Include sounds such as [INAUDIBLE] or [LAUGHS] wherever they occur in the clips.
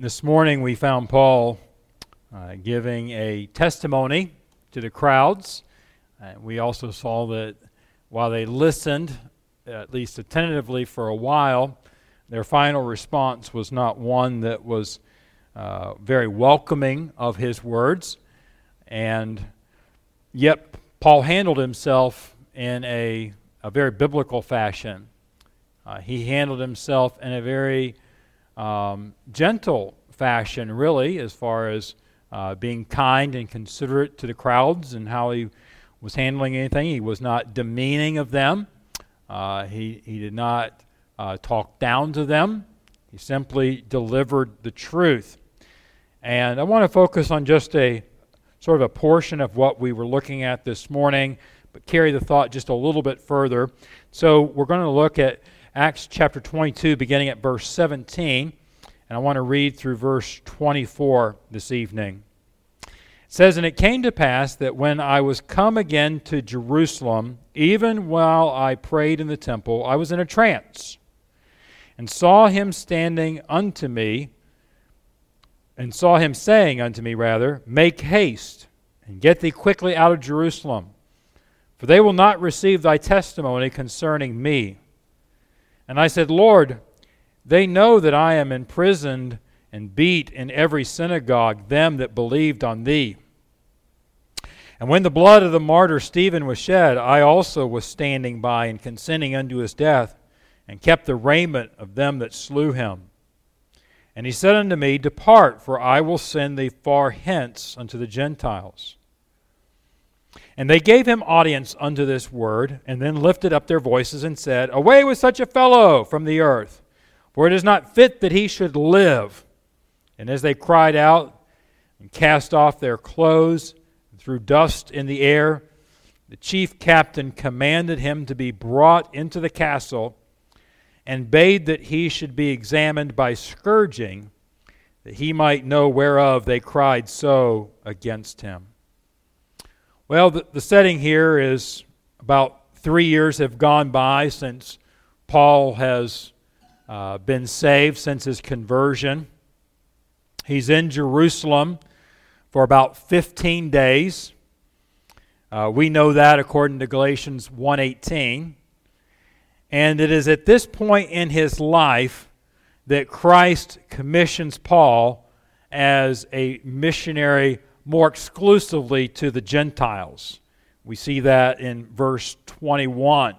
This morning we found Paul uh, giving a testimony to the crowds. Uh, we also saw that while they listened, at least attentively for a while, their final response was not one that was uh, very welcoming of his words. And yet, Paul handled himself in a, a very biblical fashion. Uh, he handled himself in a very um, gentle fashion, really, as far as uh, being kind and considerate to the crowds and how he was handling anything. He was not demeaning of them. Uh, he, he did not uh, talk down to them. He simply delivered the truth. And I want to focus on just a sort of a portion of what we were looking at this morning, but carry the thought just a little bit further. So we're going to look at Acts chapter 22, beginning at verse 17. And I want to read through verse 24 this evening. It says, And it came to pass that when I was come again to Jerusalem, even while I prayed in the temple, I was in a trance, and saw him standing unto me, and saw him saying unto me, rather, Make haste, and get thee quickly out of Jerusalem, for they will not receive thy testimony concerning me. And I said, Lord, they know that I am imprisoned and beat in every synagogue them that believed on thee. And when the blood of the martyr Stephen was shed, I also was standing by and consenting unto his death, and kept the raiment of them that slew him. And he said unto me, Depart, for I will send thee far hence unto the Gentiles. And they gave him audience unto this word, and then lifted up their voices and said, Away with such a fellow from the earth, for it is not fit that he should live. And as they cried out and cast off their clothes and threw dust in the air, the chief captain commanded him to be brought into the castle and bade that he should be examined by scourging, that he might know whereof they cried so against him. Well, the, the setting here is about three years have gone by since Paul has uh, been saved, since his conversion. He's in Jerusalem for about 15 days. Uh, we know that according to Galatians 1:18. And it is at this point in his life that Christ commissions Paul as a missionary more exclusively to the Gentiles. We see that in verse 21.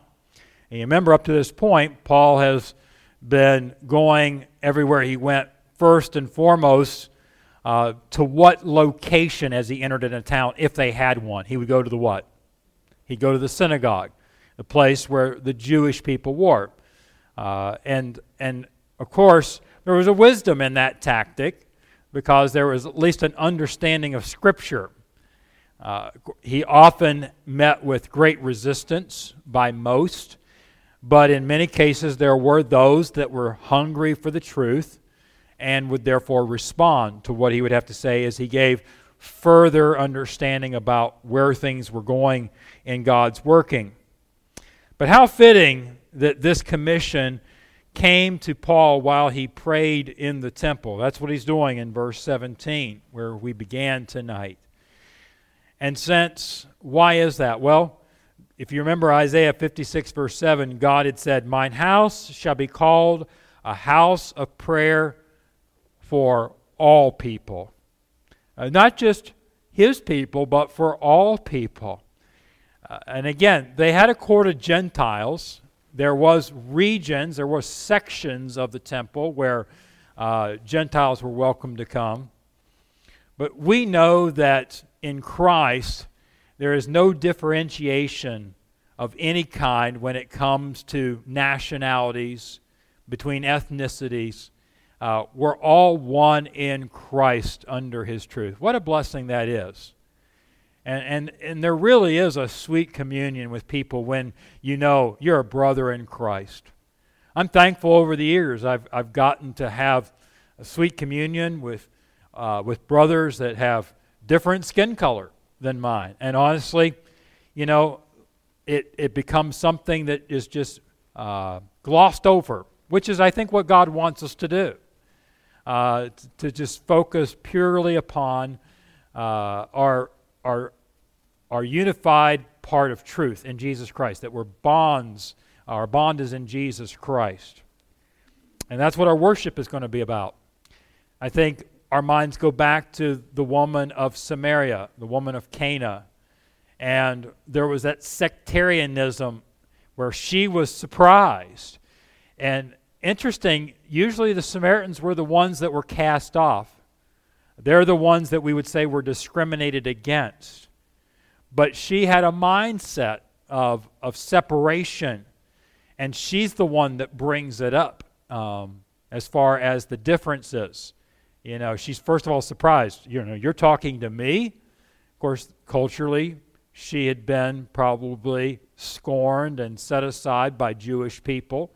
And you remember, up to this point, Paul has been going everywhere he went, first and foremost, uh, to what location as he entered in a town, if they had one? He would go to the what? He'd go to the synagogue, the place where the Jewish people were. Uh, and, and of course, there was a wisdom in that tactic because there was at least an understanding of Scripture. Uh, he often met with great resistance by most, but in many cases there were those that were hungry for the truth and would therefore respond to what he would have to say as he gave further understanding about where things were going in God's working. But how fitting that this commission came to Paul while he prayed in the temple. That's what he's doing in verse 17, where we began tonight. And since, why is that? Well, if you remember Isaiah 56, verse 7, God had said, Mine house shall be called a house of prayer for all people. Uh, not just his people, but for all people. Uh, and again, they had a court of Gentiles there was regions, there were sections of the temple where uh, Gentiles were welcome to come. But we know that in Christ, there is no differentiation of any kind when it comes to nationalities, between ethnicities. Uh, we're all one in Christ under his truth. What a blessing that is. And, and, and there really is a sweet communion with people when you know you're a brother in Christ. I'm thankful over the years I've, I've gotten to have a sweet communion with, uh, with brothers that have different skin color than mine. And honestly, you know, it, it becomes something that is just uh, glossed over, which is, I think, what God wants us to do. uh, t- to just focus purely upon uh, our, our, our unified part of truth in Jesus Christ, that we're bonds, our bond is in Jesus Christ. And that's what our worship is going to be about. I think our minds go back to the woman of Samaria, the woman of Cana. And there was that sectarianism where she was surprised. And interesting, usually the Samaritans were the ones that were cast off. They're the ones that we would say were discriminated against. But she had a mindset of, of separation, and she's the one that brings it up um, as far as the differences. You know, she's first of all surprised. You know, you're talking to me. Of course, culturally, she had been probably scorned and set aside by Jewish people.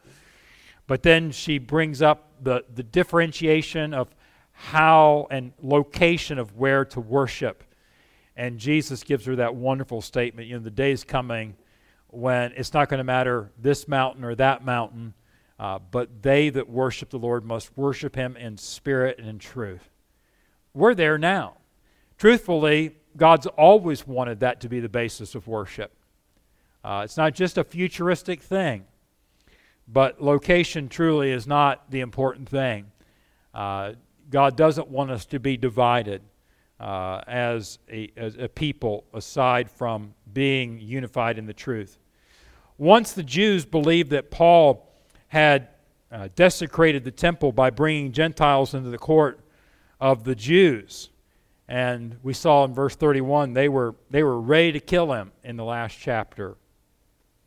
But then she brings up the, the differentiation of how and location of where to worship. And Jesus gives her that wonderful statement you know, the day is coming when it's not going to matter this mountain or that mountain uh, but they that worship the Lord must worship him in spirit and in truth. We're there now. Truthfully, God's always wanted that to be the basis of worship. Uh, it's not just a futuristic thing, but location truly is not the important thing. Uh, God doesn't want us to be divided uh, as, a, as a people aside from being unified in the truth. Once the Jews believed that Paul had uh, desecrated the temple by bringing Gentiles into the court of the Jews. And we saw in verse 31 they were, they were ready to kill him in the last chapter.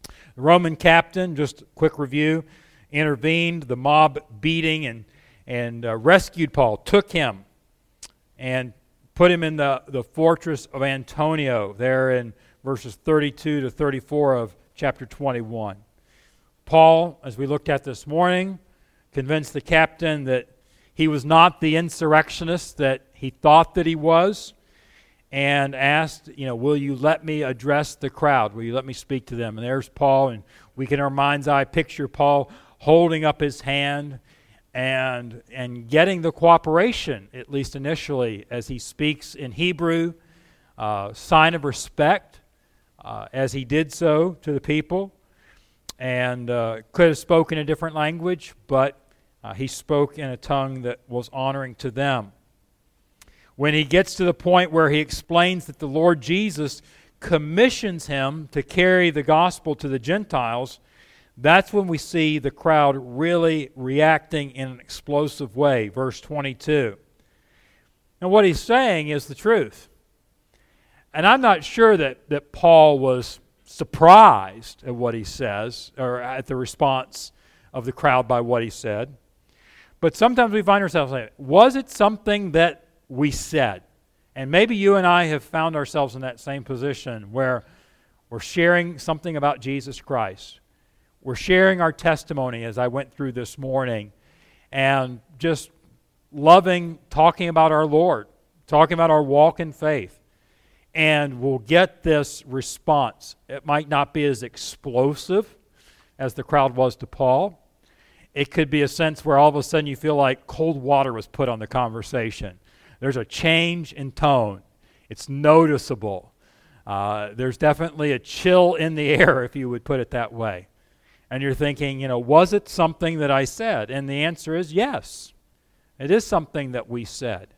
The Roman captain, just a quick review, intervened, the mob beating, and, and uh, rescued Paul, took him, and put him in the, the fortress of Antonia, there in verses 32 to 34 of chapter 21. Paul, as we looked at this morning, convinced the captain that he was not the insurrectionist that he thought that he was and asked, you know, will you let me address the crowd? Will you let me speak to them? And there's Paul, and we can, in our mind's eye, picture Paul holding up his hand and, and getting the cooperation, at least initially, as he speaks in Hebrew, uh, sign of respect uh, as he did so to the people and uh, could have spoken a different language, but uh, he spoke in a tongue that was honoring to them. When he gets to the point where he explains that the Lord Jesus commissions him to carry the gospel to the Gentiles, that's when we see the crowd really reacting in an explosive way. Verse 22. And what he's saying is the truth. And I'm not sure that, that Paul was surprised at what he says or at the response of the crowd by what he said. But sometimes we find ourselves saying, was it something that we said? And maybe you and I have found ourselves in that same position where we're sharing something about Jesus Christ. We're sharing our testimony as I went through this morning and just loving talking about our Lord, talking about our walk in faith and we'll get this response. It might not be as explosive as the crowd was to Paul. It could be a sense where all of a sudden you feel like cold water was put on the conversation. There's a change in tone, it's noticeable. Uh, there's definitely a chill in the [LAUGHS] air, if you would put it that way. And you're thinking, you know, was it something that I said? And the answer is yes. It is something that we said.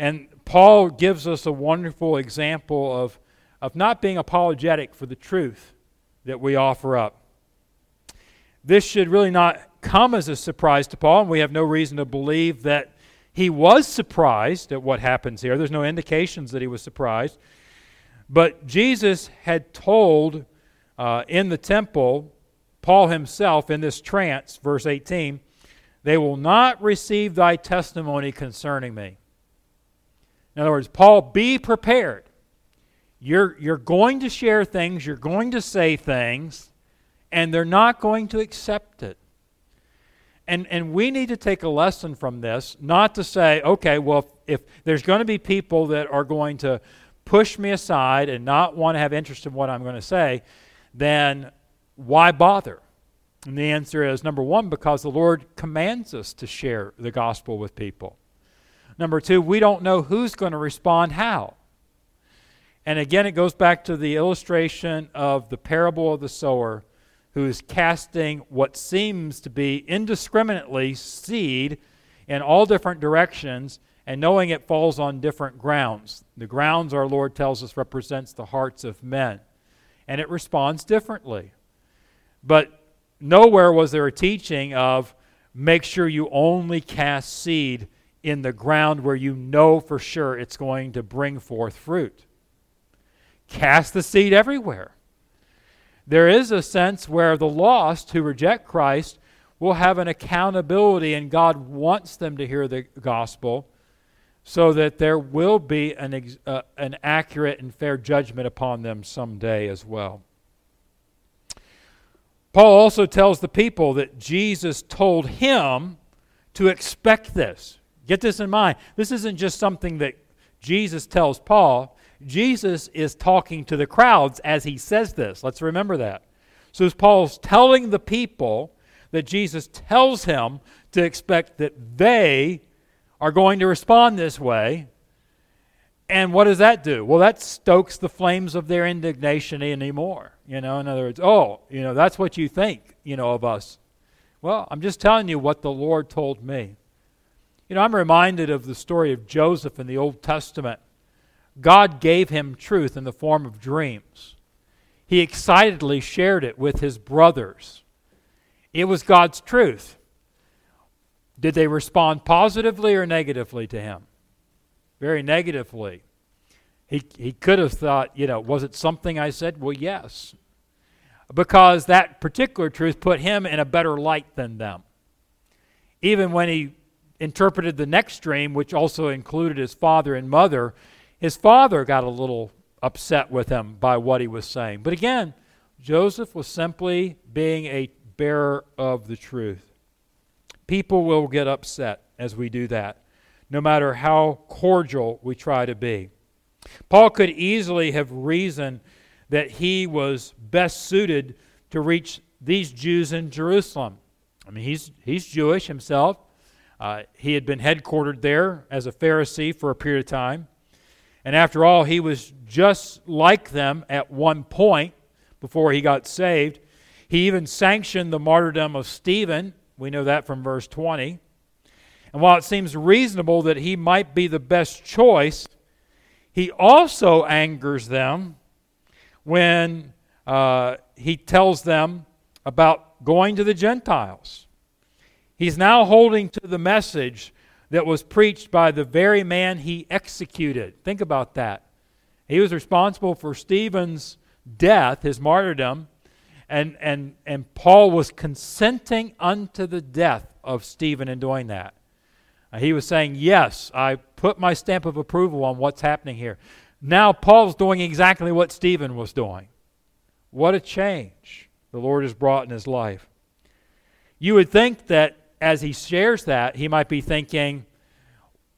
And Paul gives us a wonderful example of, of not being apologetic for the truth that we offer up. This should really not come as a surprise to Paul, and we have no reason to believe that he was surprised at what happens here. There's no indications that he was surprised. But Jesus had told uh, in the temple, Paul himself in this trance, verse 18, they will not receive thy testimony concerning me. In other words, Paul, be prepared. You're, you're going to share things, you're going to say things, and they're not going to accept it. And, and we need to take a lesson from this, not to say, okay, well, if, if there's going to be people that are going to push me aside and not want to have interest in what I'm going to say, then why bother? And the answer is number one, because the Lord commands us to share the gospel with people. Number two, we don't know who's going to respond how. And again, it goes back to the illustration of the parable of the sower who is casting what seems to be indiscriminately seed in all different directions and knowing it falls on different grounds. The grounds, our Lord tells us, represents the hearts of men. And it responds differently. But nowhere was there a teaching of make sure you only cast seed in the ground where you know for sure it's going to bring forth fruit. Cast the seed everywhere. There is a sense where the lost who reject Christ will have an accountability, and God wants them to hear the gospel so that there will be an, uh, an accurate and fair judgment upon them someday as well. Paul also tells the people that Jesus told him to expect this. Get this in mind. This isn't just something that Jesus tells Paul. Jesus is talking to the crowds as he says this. Let's remember that. So as Paul's telling the people that Jesus tells him to expect that they are going to respond this way. And what does that do? Well, that stokes the flames of their indignation anymore. You know, in other words, oh, you know, that's what you think, you know, of us. Well, I'm just telling you what the Lord told me. You know, I'm reminded of the story of Joseph in the Old Testament. God gave him truth in the form of dreams. He excitedly shared it with his brothers. It was God's truth. Did they respond positively or negatively to him? Very negatively. He, he could have thought, you know, was it something I said? Well, yes. Because that particular truth put him in a better light than them. Even when he interpreted the next dream, which also included his father and mother, his father got a little upset with him by what he was saying. But again, Joseph was simply being a bearer of the truth. People will get upset as we do that, no matter how cordial we try to be. Paul could easily have reasoned that he was best suited to reach these Jews in Jerusalem. I mean, he's, he's Jewish himself. Uh, he had been headquartered there as a Pharisee for a period of time. And after all, he was just like them at one point before he got saved. He even sanctioned the martyrdom of Stephen. We know that from verse 20. And while it seems reasonable that he might be the best choice, he also angers them when uh, he tells them about going to the Gentiles. He's now holding to the message that was preached by the very man he executed. Think about that. He was responsible for Stephen's death, his martyrdom, and, and, and Paul was consenting unto the death of Stephen in doing that. He was saying, Yes, I put my stamp of approval on what's happening here. Now Paul's doing exactly what Stephen was doing. What a change the Lord has brought in his life. You would think that as he shares that, he might be thinking,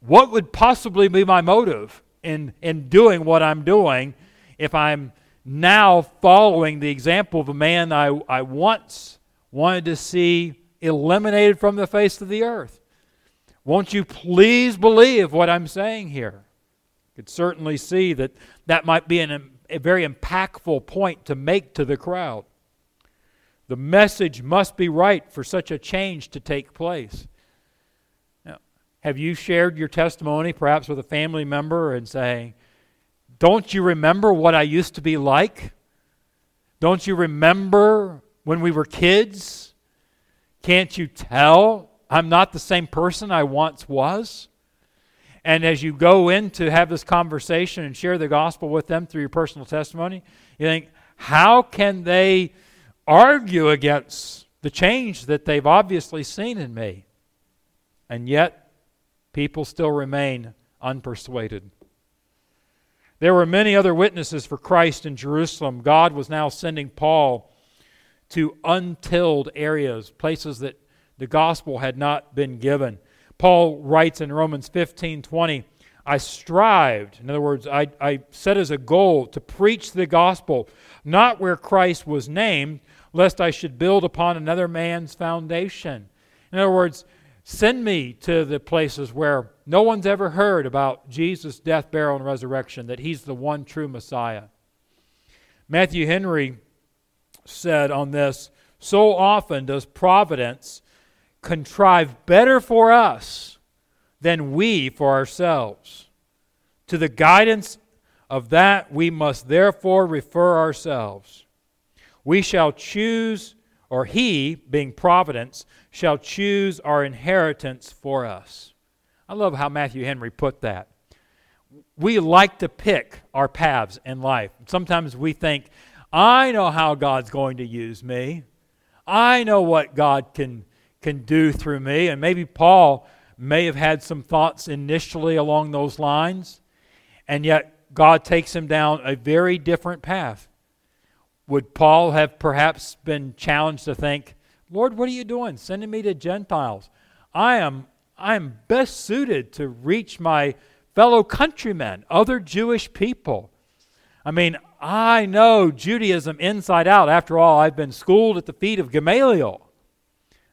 what would possibly be my motive in, in doing what I'm doing if I'm now following the example of a man I, I once wanted to see eliminated from the face of the earth? Won't you please believe what I'm saying here? You could certainly see that that might be an, a very impactful point to make to the crowd. The message must be right for such a change to take place. Now, have you shared your testimony perhaps with a family member and saying, Don't you remember what I used to be like? Don't you remember when we were kids? Can't you tell I'm not the same person I once was? And as you go in to have this conversation and share the gospel with them through your personal testimony, you think, how can they argue against the change that they've obviously seen in me. And yet, people still remain unpersuaded. There were many other witnesses for Christ in Jerusalem. God was now sending Paul to untilled areas, places that the gospel had not been given. Paul writes in Romans 15 20, I strived, in other words, I, I set as a goal to preach the gospel, not where Christ was named, lest I should build upon another man's foundation. In other words, send me to the places where no one's ever heard about Jesus' death, burial, and resurrection, that he's the one true Messiah. Matthew Henry said on this So often does providence contrive better for us than we for ourselves. To the guidance of that we must therefore refer ourselves. We shall choose, or he, being providence, shall choose our inheritance for us. I love how Matthew Henry put that. We like to pick our paths in life. Sometimes we think, I know how God's going to use me. I know what God can, can do through me. And maybe Paul may have had some thoughts initially along those lines, and yet God takes him down a very different path. Would Paul have perhaps been challenged to think, Lord, what are you doing? Sending me to Gentiles. I am, I am best suited to reach my fellow countrymen, other Jewish people. I mean, I know Judaism inside out. After all, I've been schooled at the feet of Gamaliel.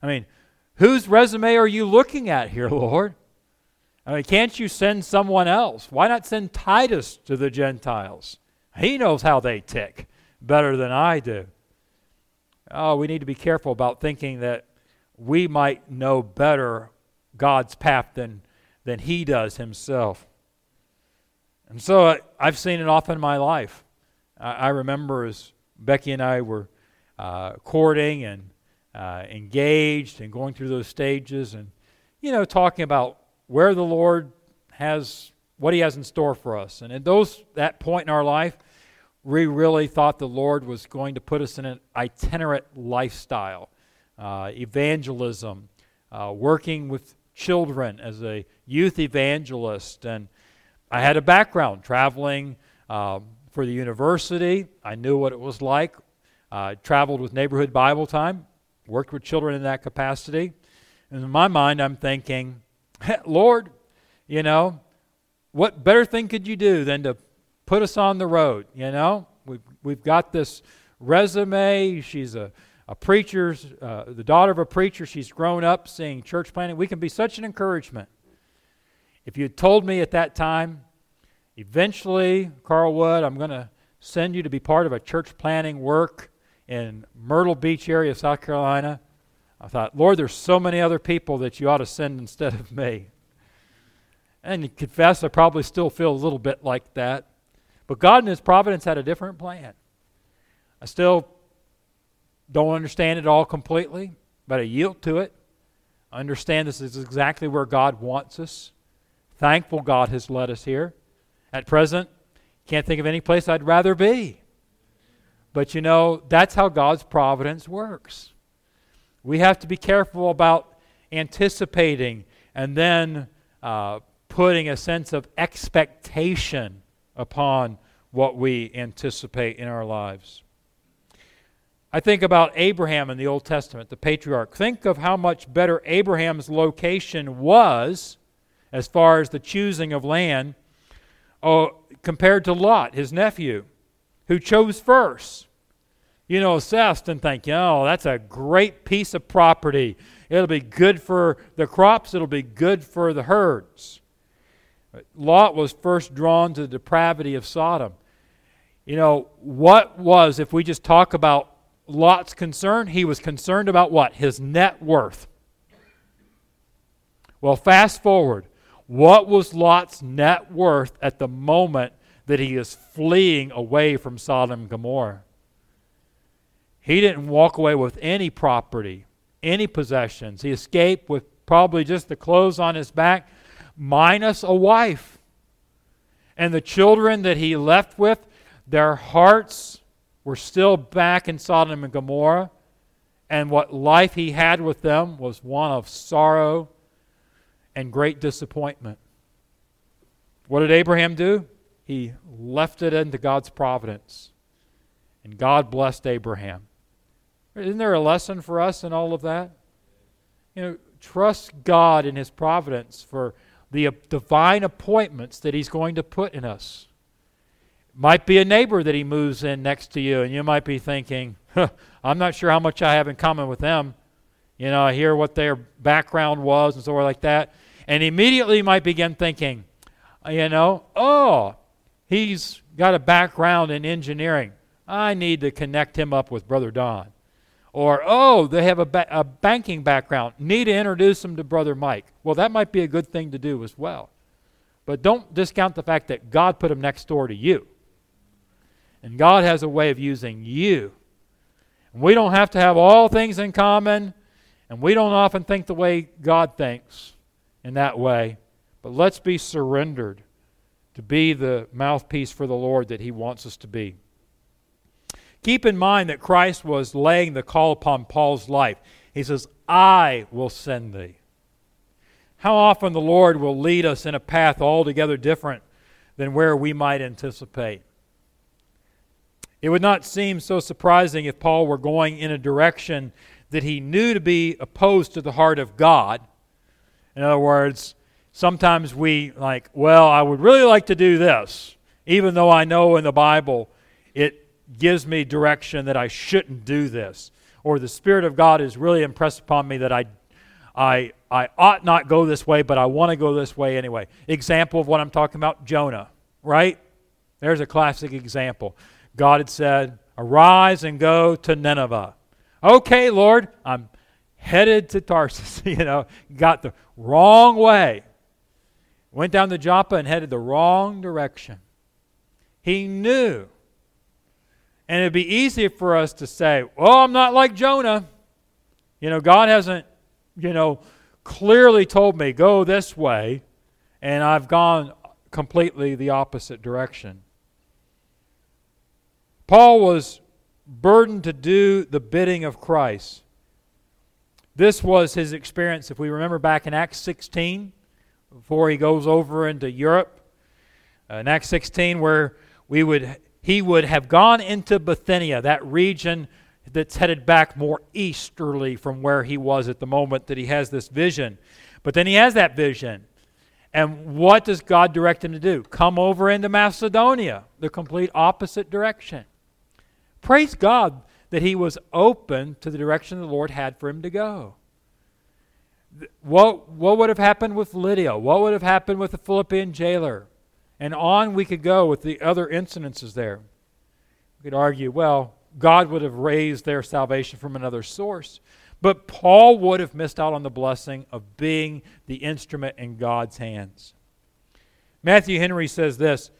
I mean, whose resume are you looking at here, [LAUGHS] Lord? I mean, can't you send someone else? Why not send Titus to the Gentiles? He knows how they tick better than I do. Oh, we need to be careful about thinking that we might know better God's path than, than He does Himself. And so uh, I've seen it often in my life. I, I remember as Becky and I were uh, courting and uh, engaged and going through those stages and, you know, talking about where the Lord has, what He has in store for us. And at those, that point in our life, we really thought the Lord was going to put us in an itinerant lifestyle, uh, evangelism, uh, working with children as a youth evangelist. And I had a background traveling um, for the university. I knew what it was like. Uh, traveled with Neighborhood Bible Time, worked with children in that capacity. And in my mind, I'm thinking, [LAUGHS] Lord, you know, what better thing could you do than to put us on the road, you know? We've, we've got this resume. She's a, a preacher, uh, the daughter of a preacher. She's grown up seeing church planting. We can be such an encouragement. If you told me at that time, eventually, Carl Wood, I'm going to send you to be part of a church planting work in Myrtle Beach area of South Carolina, I thought, Lord, there's so many other people that you ought to send instead of me. And confess, I probably still feel a little bit like that. But God in His providence had a different plan. I still don't understand it all completely, but I yield to it. I understand this is exactly where God wants us. Thankful God has led us here. At present, can't think of any place I'd rather be. But you know, that's how God's providence works. We have to be careful about anticipating and then uh, putting a sense of expectation upon what we anticipate in our lives. I think about Abraham in the Old Testament, the patriarch. Think of how much better Abraham's location was as far as the choosing of land oh, compared to Lot, his nephew, who chose first. You know, assessed and think, oh, that's a great piece of property. It'll be good for the crops, it'll be good for the herds. Lot was first drawn to the depravity of Sodom. You know, what was, if we just talk about Lot's concern, he was concerned about what? His net worth. Well, fast forward. What was Lot's net worth at the moment that he is fleeing away from Sodom and Gomorrah? He didn't walk away with any property, any possessions. He escaped with probably just the clothes on his back minus a wife. And the children that he left with, their hearts were still back in Sodom and Gomorrah. And what life he had with them was one of sorrow and great disappointment. What did Abraham do? He left it into God's providence. And God blessed Abraham. Isn't there a lesson for us in all of that? You know, trust God in his providence for the uh, divine appointments that He's going to put in us. might be a neighbor that he moves in next to you, and you might be thinking, huh, I'm not sure how much I have in common with them. You know, I hear what their background was and so on like that. And immediately you might begin thinking, you know, oh, he's got a background in engineering. I need to connect him up with Brother Don. Or, oh, they have a, ba- a banking background. Need to introduce them to Brother Mike. Well, that might be a good thing to do as well. But don't discount the fact that God put them next door to you. And God has a way of using you. And we don't have to have all things in common, and we don't often think the way God thinks in that way. But let's be surrendered to be the mouthpiece for the Lord that He wants us to be. Keep in mind that Christ was laying the call upon Paul's life. He says, I will send thee. How often the Lord will lead us in a path altogether different than where we might anticipate. It would not seem so surprising if Paul were going in a direction that he knew to be opposed to the heart of God. In other words, sometimes we like, well, I would really like to do this, even though I know in the Bible gives me direction that I shouldn't do this. Or the Spirit of God is really impressed upon me that I, I, I ought not go this way, but I want to go this way anyway. Example of what I'm talking about Jonah, right? There's a classic example. God had said, Arise and go to Nineveh. Okay, Lord, I'm headed to Tarsus. [LAUGHS] you know, got the wrong way. Went down to Joppa and headed the wrong direction. He knew. And it'd be easy for us to say, Oh, I'm not like Jonah. You know, God hasn't, you know, clearly told me, go this way, and I've gone completely the opposite direction. Paul was burdened to do the bidding of Christ. This was his experience. If we remember back in Acts 16, before he goes over into Europe, uh, in Acts 16, where we would he would have gone into Bithynia, that region that's headed back more easterly from where he was at the moment that he has this vision. But then he has that vision. And what does God direct him to do? Come over into Macedonia, the complete opposite direction. Praise God that he was open to the direction the Lord had for him to go. What, what would have happened with Lydia? What would have happened with the Philippian jailer? And on we could go with the other incidences there. We could argue, well, God would have raised their salvation from another source. But Paul would have missed out on the blessing of being the instrument in God's hands. Matthew Henry says this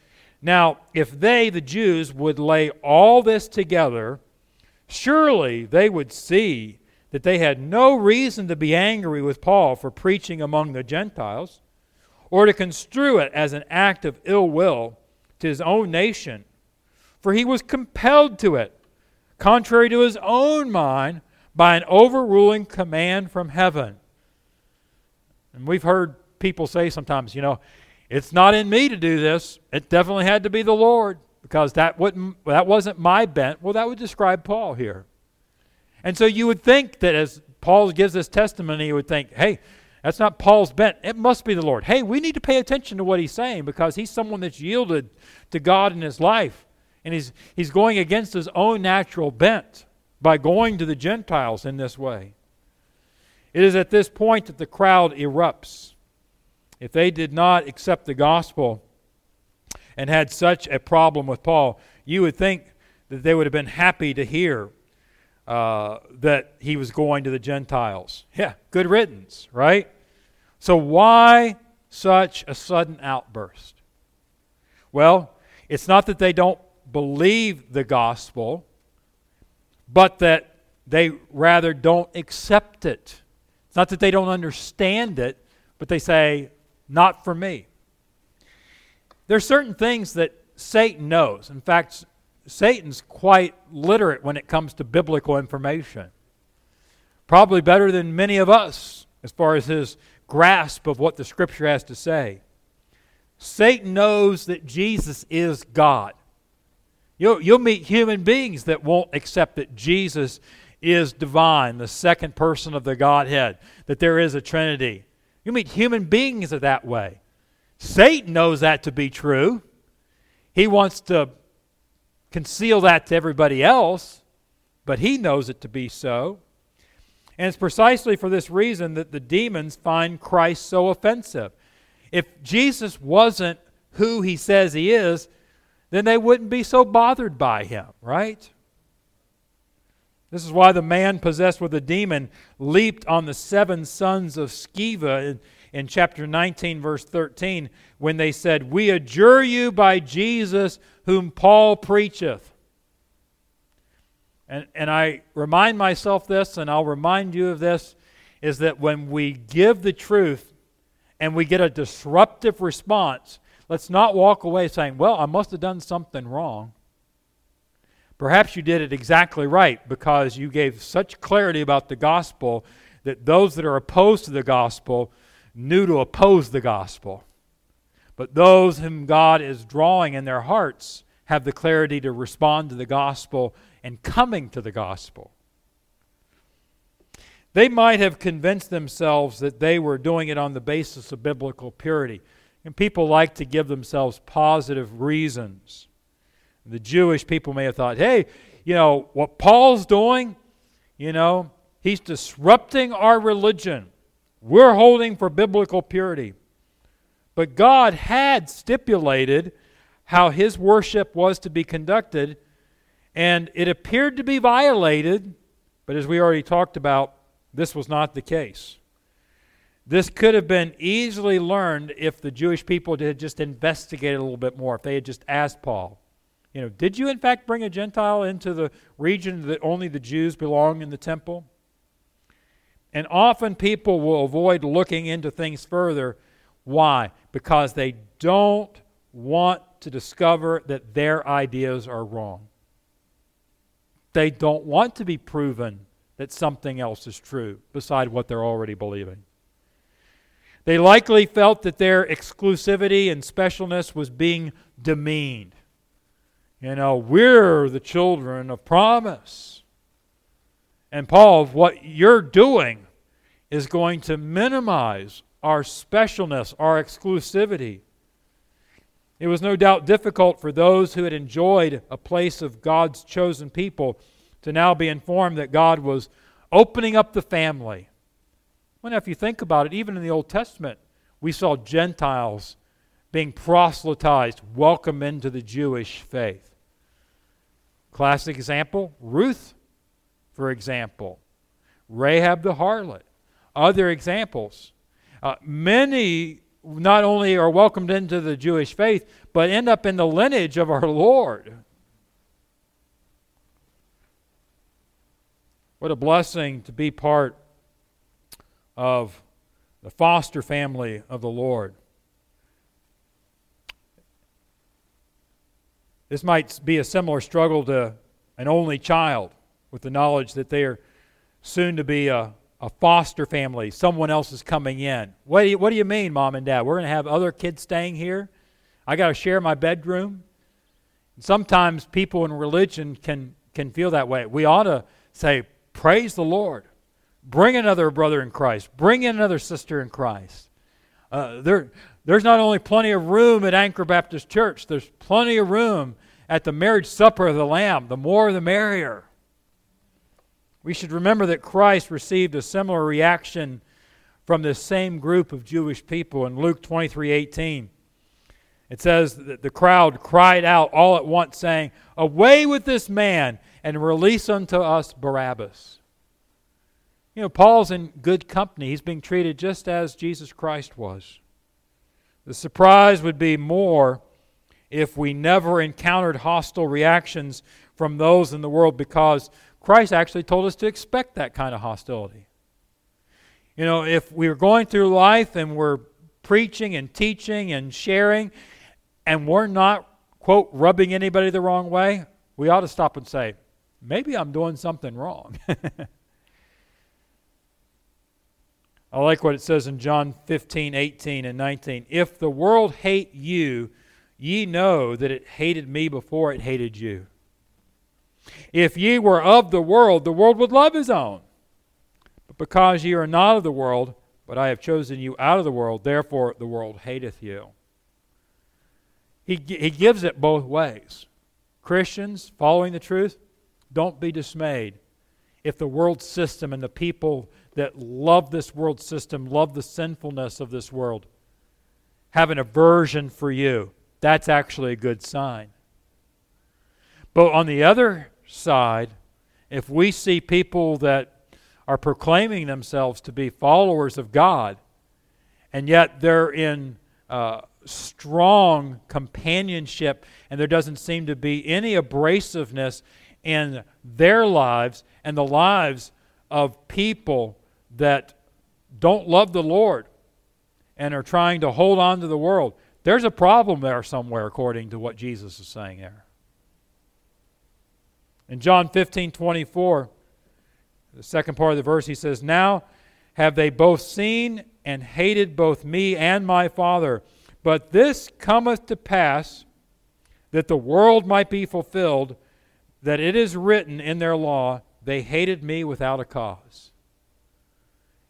now, if they, the Jews, would lay all this together, surely they would see that they had no reason to be angry with Paul for preaching among the Gentiles, or to construe it as an act of ill will to his own nation, for he was compelled to it, contrary to his own mind, by an overruling command from heaven. And we've heard people say sometimes, you know, it's not in me to do this. It definitely had to be the Lord because that, wouldn't, that wasn't my bent. Well, that would describe Paul here. And so you would think that as Paul gives this testimony, you would think, hey, that's not Paul's bent. It must be the Lord. Hey, we need to pay attention to what he's saying because he's someone that's yielded to God in his life. And he's, he's going against his own natural bent by going to the Gentiles in this way. It is at this point that the crowd erupts if they did not accept the gospel and had such a problem with Paul, you would think that they would have been happy to hear uh, that he was going to the Gentiles. Yeah, good riddance, right? So, why such a sudden outburst? Well, it's not that they don't believe the gospel, but that they rather don't accept it. It's not that they don't understand it, but they say, not for me. There are certain things that Satan knows. In fact, Satan's quite literate when it comes to biblical information. Probably better than many of us as far as his grasp of what the Scripture has to say. Satan knows that Jesus is God. You'll, you'll meet human beings that won't accept that Jesus is divine, the second person of the Godhead, that there is a Trinity. You meet human beings that way. Satan knows that to be true. He wants to conceal that to everybody else, but he knows it to be so. And it's precisely for this reason that the demons find Christ so offensive. If Jesus wasn't who he says he is, then they wouldn't be so bothered by him, right? This is why the man possessed with a demon leaped on the seven sons of Sceva in, in chapter 19, verse 13, when they said, We adjure you by Jesus whom Paul preacheth. And, and I remind myself this, and I'll remind you of this, is that when we give the truth and we get a disruptive response, let's not walk away saying, Well, I must have done something wrong. Perhaps you did it exactly right because you gave such clarity about the gospel that those that are opposed to the gospel knew to oppose the gospel. But those whom God is drawing in their hearts have the clarity to respond to the gospel and coming to the gospel. They might have convinced themselves that they were doing it on the basis of biblical purity. And people like to give themselves positive reasons. The Jewish people may have thought, hey, you know, what Paul's doing, you know, he's disrupting our religion. We're holding for biblical purity. But God had stipulated how his worship was to be conducted, and it appeared to be violated, but as we already talked about, this was not the case. This could have been easily learned if the Jewish people had just investigated a little bit more, if they had just asked Paul. You know, did you in fact bring a Gentile into the region that only the Jews belong in the temple? And often people will avoid looking into things further. Why? Because they don't want to discover that their ideas are wrong. They don't want to be proven that something else is true beside what they're already believing. They likely felt that their exclusivity and specialness was being demeaned. You know, we're the children of promise. And Paul, what you're doing is going to minimize our specialness, our exclusivity. It was no doubt difficult for those who had enjoyed a place of God's chosen people to now be informed that God was opening up the family. Well, now, if you think about it, even in the Old Testament, we saw Gentiles being proselytized, welcome into the Jewish faith. Classic example Ruth, for example, Rahab the harlot. Other examples. Uh, many not only are welcomed into the Jewish faith, but end up in the lineage of our Lord. What a blessing to be part of the foster family of the Lord. This might be a similar struggle to an only child with the knowledge that they are soon to be a, a foster family. Someone else is coming in. What do you, what do you mean, mom and dad? We're going to have other kids staying here? I got to share my bedroom? Sometimes people in religion can, can feel that way. We ought to say, Praise the Lord. Bring another brother in Christ. Bring in another sister in Christ. Uh, there, there's not only plenty of room at Anchor Baptist Church, there's plenty of room at the marriage supper of the Lamb. The more, the merrier. We should remember that Christ received a similar reaction from this same group of Jewish people in Luke 23 18. It says that the crowd cried out all at once, saying, Away with this man, and release unto us Barabbas. You know, Paul's in good company. He's being treated just as Jesus Christ was. The surprise would be more if we never encountered hostile reactions from those in the world because Christ actually told us to expect that kind of hostility. You know, if we are going through life and we're preaching and teaching and sharing and we're not, quote, rubbing anybody the wrong way, we ought to stop and say, maybe I'm doing something wrong. [LAUGHS] I like what it says in John 15, 18, and 19. If the world hate you, ye know that it hated me before it hated you. If ye were of the world, the world would love his own. But because ye are not of the world, but I have chosen you out of the world, therefore the world hateth you. He, he gives it both ways. Christians following the truth, don't be dismayed if the world system and the people that love this world system, love the sinfulness of this world, have an aversion for you. That's actually a good sign. But on the other side, if we see people that are proclaiming themselves to be followers of God, and yet they're in uh, strong companionship, and there doesn't seem to be any abrasiveness in their lives and the lives of people that don't love the Lord and are trying to hold on to the world. There's a problem there somewhere, according to what Jesus is saying there. In John 15 24, the second part of the verse, he says, Now have they both seen and hated both me and my Father. But this cometh to pass that the world might be fulfilled, that it is written in their law, they hated me without a cause.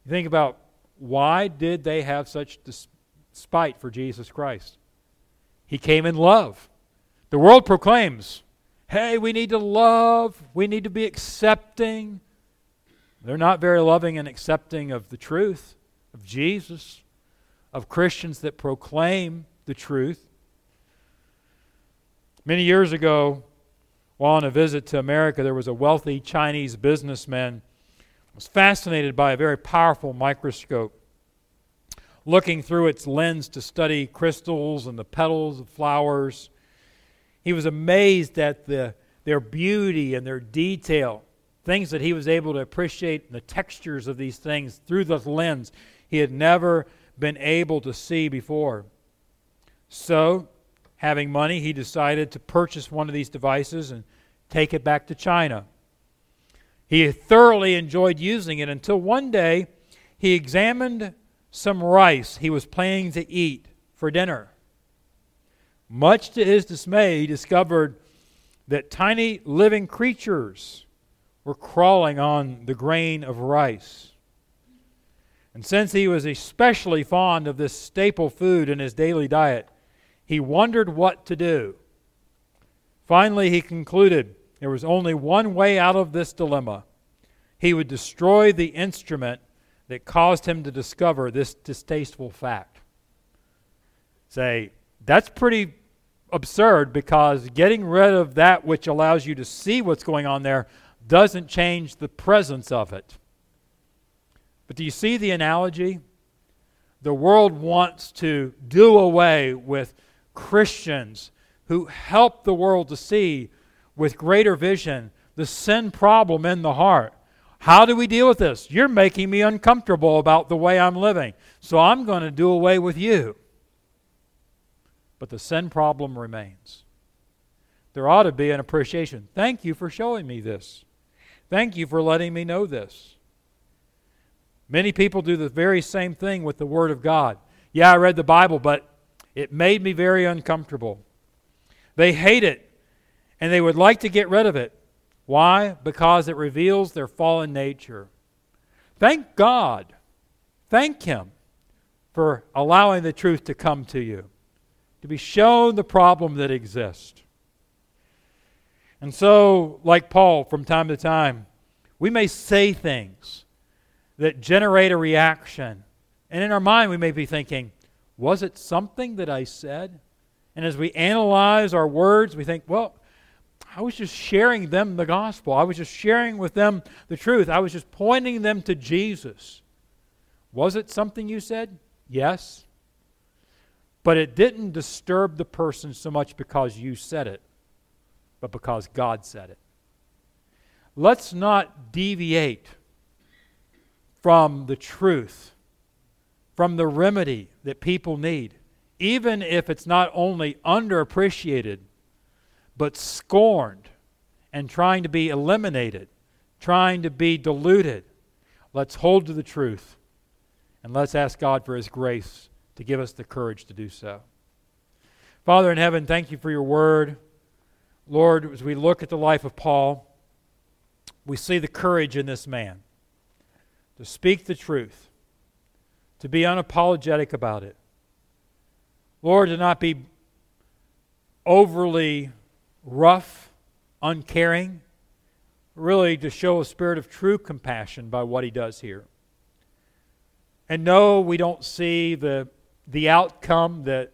You think about why did they have such despite for Jesus Christ? He came in love. The world proclaims, hey, we need to love, we need to be accepting. They're not very loving and accepting of the truth of Jesus, of Christians that proclaim the truth. Many years ago, while on a visit to America, there was a wealthy Chinese businessman was fascinated by a very powerful microscope, looking through its lens to study crystals and the petals of flowers. He was amazed at the, their beauty and their detail, things that he was able to appreciate, the textures of these things through the lens he had never been able to see before. So, having money, he decided to purchase one of these devices and take it back to China. He thoroughly enjoyed using it until one day he examined some rice he was planning to eat for dinner. Much to his dismay, he discovered that tiny living creatures were crawling on the grain of rice. And since he was especially fond of this staple food in his daily diet, he wondered what to do. Finally, he concluded there was only one way out of this dilemma. He would destroy the instrument that caused him to discover this distasteful fact. Say, that's pretty absurd because getting rid of that which allows you to see what's going on there doesn't change the presence of it. But do you see the analogy? The world wants to do away with Christians who help the world to see with greater vision the sin problem in the heart. How do we deal with this? You're making me uncomfortable about the way I'm living, so I'm going to do away with you. But the sin problem remains. There ought to be an appreciation. Thank you for showing me this. Thank you for letting me know this. Many people do the very same thing with the Word of God. Yeah, I read the Bible, but it made me very uncomfortable. They hate it, and they would like to get rid of it. Why? Because it reveals their fallen nature. Thank God. Thank Him for allowing the truth to come to you, to be shown the problem that exists. And so, like Paul, from time to time, we may say things that generate a reaction. And in our mind, we may be thinking, was it something that I said? And as we analyze our words, we think, well, I was just sharing them the gospel. I was just sharing with them the truth. I was just pointing them to Jesus. Was it something you said? Yes. But it didn't disturb the person so much because you said it, but because God said it. Let's not deviate from the truth, from the remedy that people need, even if it's not only underappreciated, but scorned and trying to be eliminated, trying to be diluted. Let's hold to the truth and let's ask God for His grace to give us the courage to do so. Father in heaven, thank you for your word. Lord, as we look at the life of Paul, we see the courage in this man to speak the truth, to be unapologetic about it. Lord, to not be overly rough, uncaring, really to show a spirit of true compassion by what he does here. And no, we don't see the, the outcome that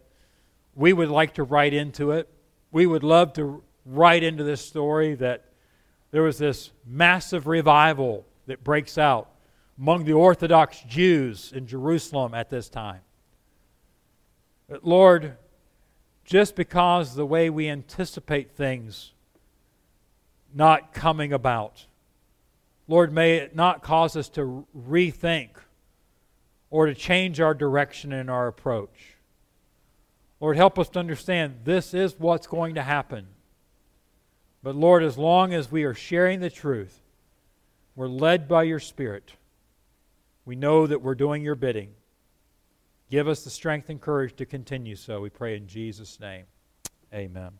we would like to write into it. We would love to write into this story that there was this massive revival that breaks out among the Orthodox Jews in Jerusalem at this time. But Lord, just because the way we anticipate things not coming about, Lord, may it not cause us to rethink or to change our direction and our approach. Lord, help us to understand this is what's going to happen. But Lord, as long as we are sharing the truth, we're led by your Spirit, we know that we're doing your bidding. Give us the strength and courage to continue so. We pray in Jesus' name. Amen.